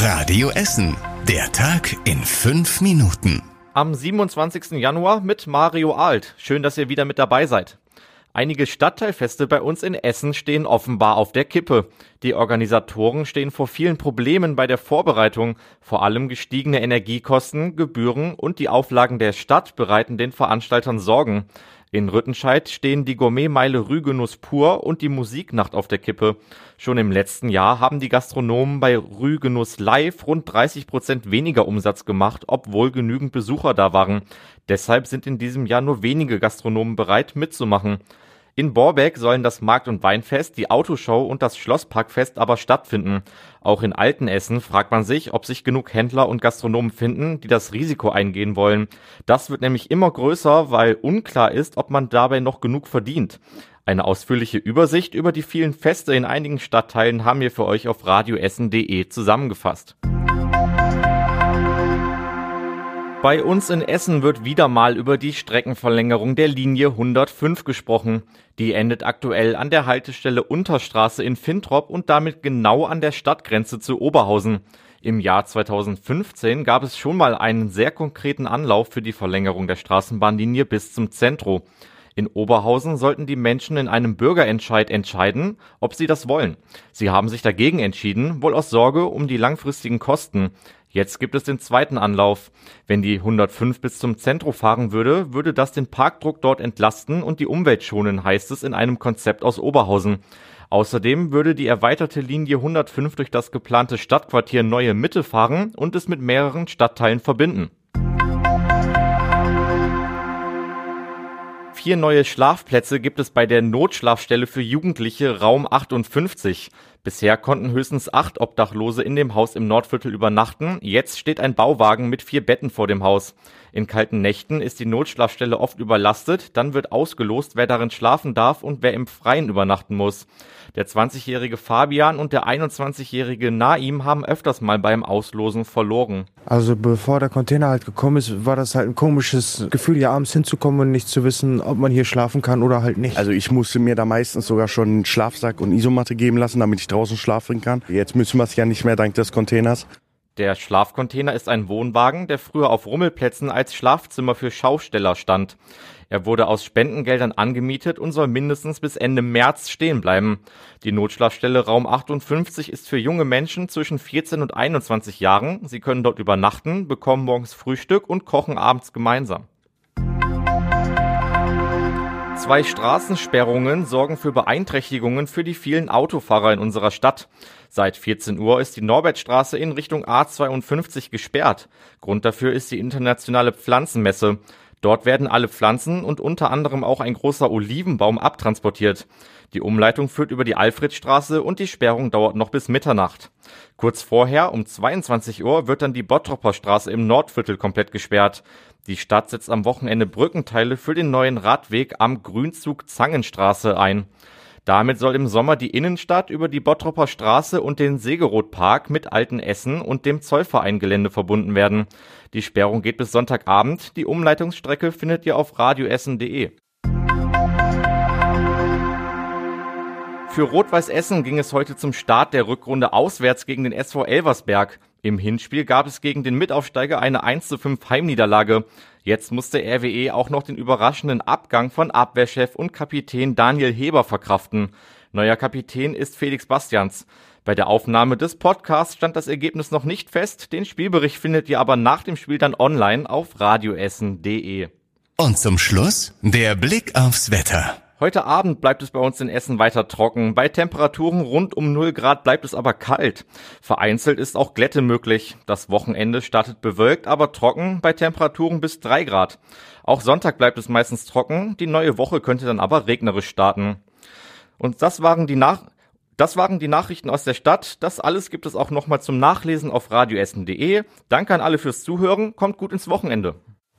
Radio Essen. Der Tag in fünf Minuten. Am 27. Januar mit Mario Alt. Schön, dass ihr wieder mit dabei seid. Einige Stadtteilfeste bei uns in Essen stehen offenbar auf der Kippe. Die Organisatoren stehen vor vielen Problemen bei der Vorbereitung. Vor allem gestiegene Energiekosten, Gebühren und die Auflagen der Stadt bereiten den Veranstaltern Sorgen. In Rüttenscheid stehen die Gourmetmeile Rügenuss pur und die Musiknacht auf der Kippe. Schon im letzten Jahr haben die Gastronomen bei Rügenuss Live rund 30 Prozent weniger Umsatz gemacht, obwohl genügend Besucher da waren. Deshalb sind in diesem Jahr nur wenige Gastronomen bereit mitzumachen. In Borbeck sollen das Markt- und Weinfest, die Autoshow und das Schlossparkfest aber stattfinden. Auch in Altenessen fragt man sich, ob sich genug Händler und Gastronomen finden, die das Risiko eingehen wollen. Das wird nämlich immer größer, weil unklar ist, ob man dabei noch genug verdient. Eine ausführliche Übersicht über die vielen Feste in einigen Stadtteilen haben wir für euch auf radioessen.de zusammengefasst. Bei uns in Essen wird wieder mal über die Streckenverlängerung der Linie 105 gesprochen. Die endet aktuell an der Haltestelle Unterstraße in Fintrop und damit genau an der Stadtgrenze zu Oberhausen. Im Jahr 2015 gab es schon mal einen sehr konkreten Anlauf für die Verlängerung der Straßenbahnlinie bis zum Zentro. In Oberhausen sollten die Menschen in einem Bürgerentscheid entscheiden, ob sie das wollen. Sie haben sich dagegen entschieden, wohl aus Sorge um die langfristigen Kosten. Jetzt gibt es den zweiten Anlauf. Wenn die 105 bis zum Zentrum fahren würde, würde das den Parkdruck dort entlasten und die Umwelt schonen, heißt es in einem Konzept aus Oberhausen. Außerdem würde die erweiterte Linie 105 durch das geplante Stadtquartier Neue Mitte fahren und es mit mehreren Stadtteilen verbinden. Vier neue Schlafplätze gibt es bei der Notschlafstelle für Jugendliche Raum 58. Bisher konnten höchstens acht Obdachlose in dem Haus im Nordviertel übernachten. Jetzt steht ein Bauwagen mit vier Betten vor dem Haus. In kalten Nächten ist die Notschlafstelle oft überlastet. Dann wird ausgelost, wer darin schlafen darf und wer im Freien übernachten muss. Der 20-jährige Fabian und der 21-jährige Naim haben öfters mal beim Auslosen verloren. Also bevor der Container halt gekommen ist, war das halt ein komisches Gefühl, hier abends hinzukommen und nicht zu wissen, ob man hier schlafen kann oder halt nicht. Also ich musste mir da meistens sogar schon einen Schlafsack und Isomatte geben lassen, damit ich draußen schlafen kann. Jetzt müssen wir es ja nicht mehr dank des Containers. Der Schlafcontainer ist ein Wohnwagen, der früher auf Rummelplätzen als Schlafzimmer für Schausteller stand. Er wurde aus Spendengeldern angemietet und soll mindestens bis Ende März stehen bleiben. Die Notschlafstelle Raum 58 ist für junge Menschen zwischen 14 und 21 Jahren. Sie können dort übernachten, bekommen morgens Frühstück und kochen abends gemeinsam. Zwei Straßensperrungen sorgen für Beeinträchtigungen für die vielen Autofahrer in unserer Stadt. Seit 14 Uhr ist die Norbertstraße in Richtung A52 gesperrt. Grund dafür ist die internationale Pflanzenmesse. Dort werden alle Pflanzen und unter anderem auch ein großer Olivenbaum abtransportiert. Die Umleitung führt über die Alfredstraße und die Sperrung dauert noch bis Mitternacht. Kurz vorher, um 22 Uhr, wird dann die Bottropper Straße im Nordviertel komplett gesperrt. Die Stadt setzt am Wochenende Brückenteile für den neuen Radweg am Grünzug Zangenstraße ein. Damit soll im Sommer die Innenstadt über die Bottropper Straße und den Segeroth-Park mit Alten Essen und dem Zollvereingelände verbunden werden. Die Sperrung geht bis Sonntagabend. Die Umleitungsstrecke findet ihr auf radioessen.de. Für Rot-Weiß Essen ging es heute zum Start der Rückrunde auswärts gegen den SV Elversberg. Im Hinspiel gab es gegen den Mitaufsteiger eine 1 zu 5 Heimniederlage. Jetzt musste RWE auch noch den überraschenden Abgang von Abwehrchef und Kapitän Daniel Heber verkraften. Neuer Kapitän ist Felix Bastians. Bei der Aufnahme des Podcasts stand das Ergebnis noch nicht fest. Den Spielbericht findet ihr aber nach dem Spiel dann online auf radioessen.de. Und zum Schluss der Blick aufs Wetter. Heute Abend bleibt es bei uns in Essen weiter trocken. Bei Temperaturen rund um 0 Grad bleibt es aber kalt. Vereinzelt ist auch Glätte möglich. Das Wochenende startet bewölkt, aber trocken bei Temperaturen bis 3 Grad. Auch Sonntag bleibt es meistens trocken. Die neue Woche könnte dann aber regnerisch starten. Und das waren die Nach das waren die Nachrichten aus der Stadt. Das alles gibt es auch nochmal zum Nachlesen auf radioessen.de. Danke an alle fürs Zuhören. Kommt gut ins Wochenende.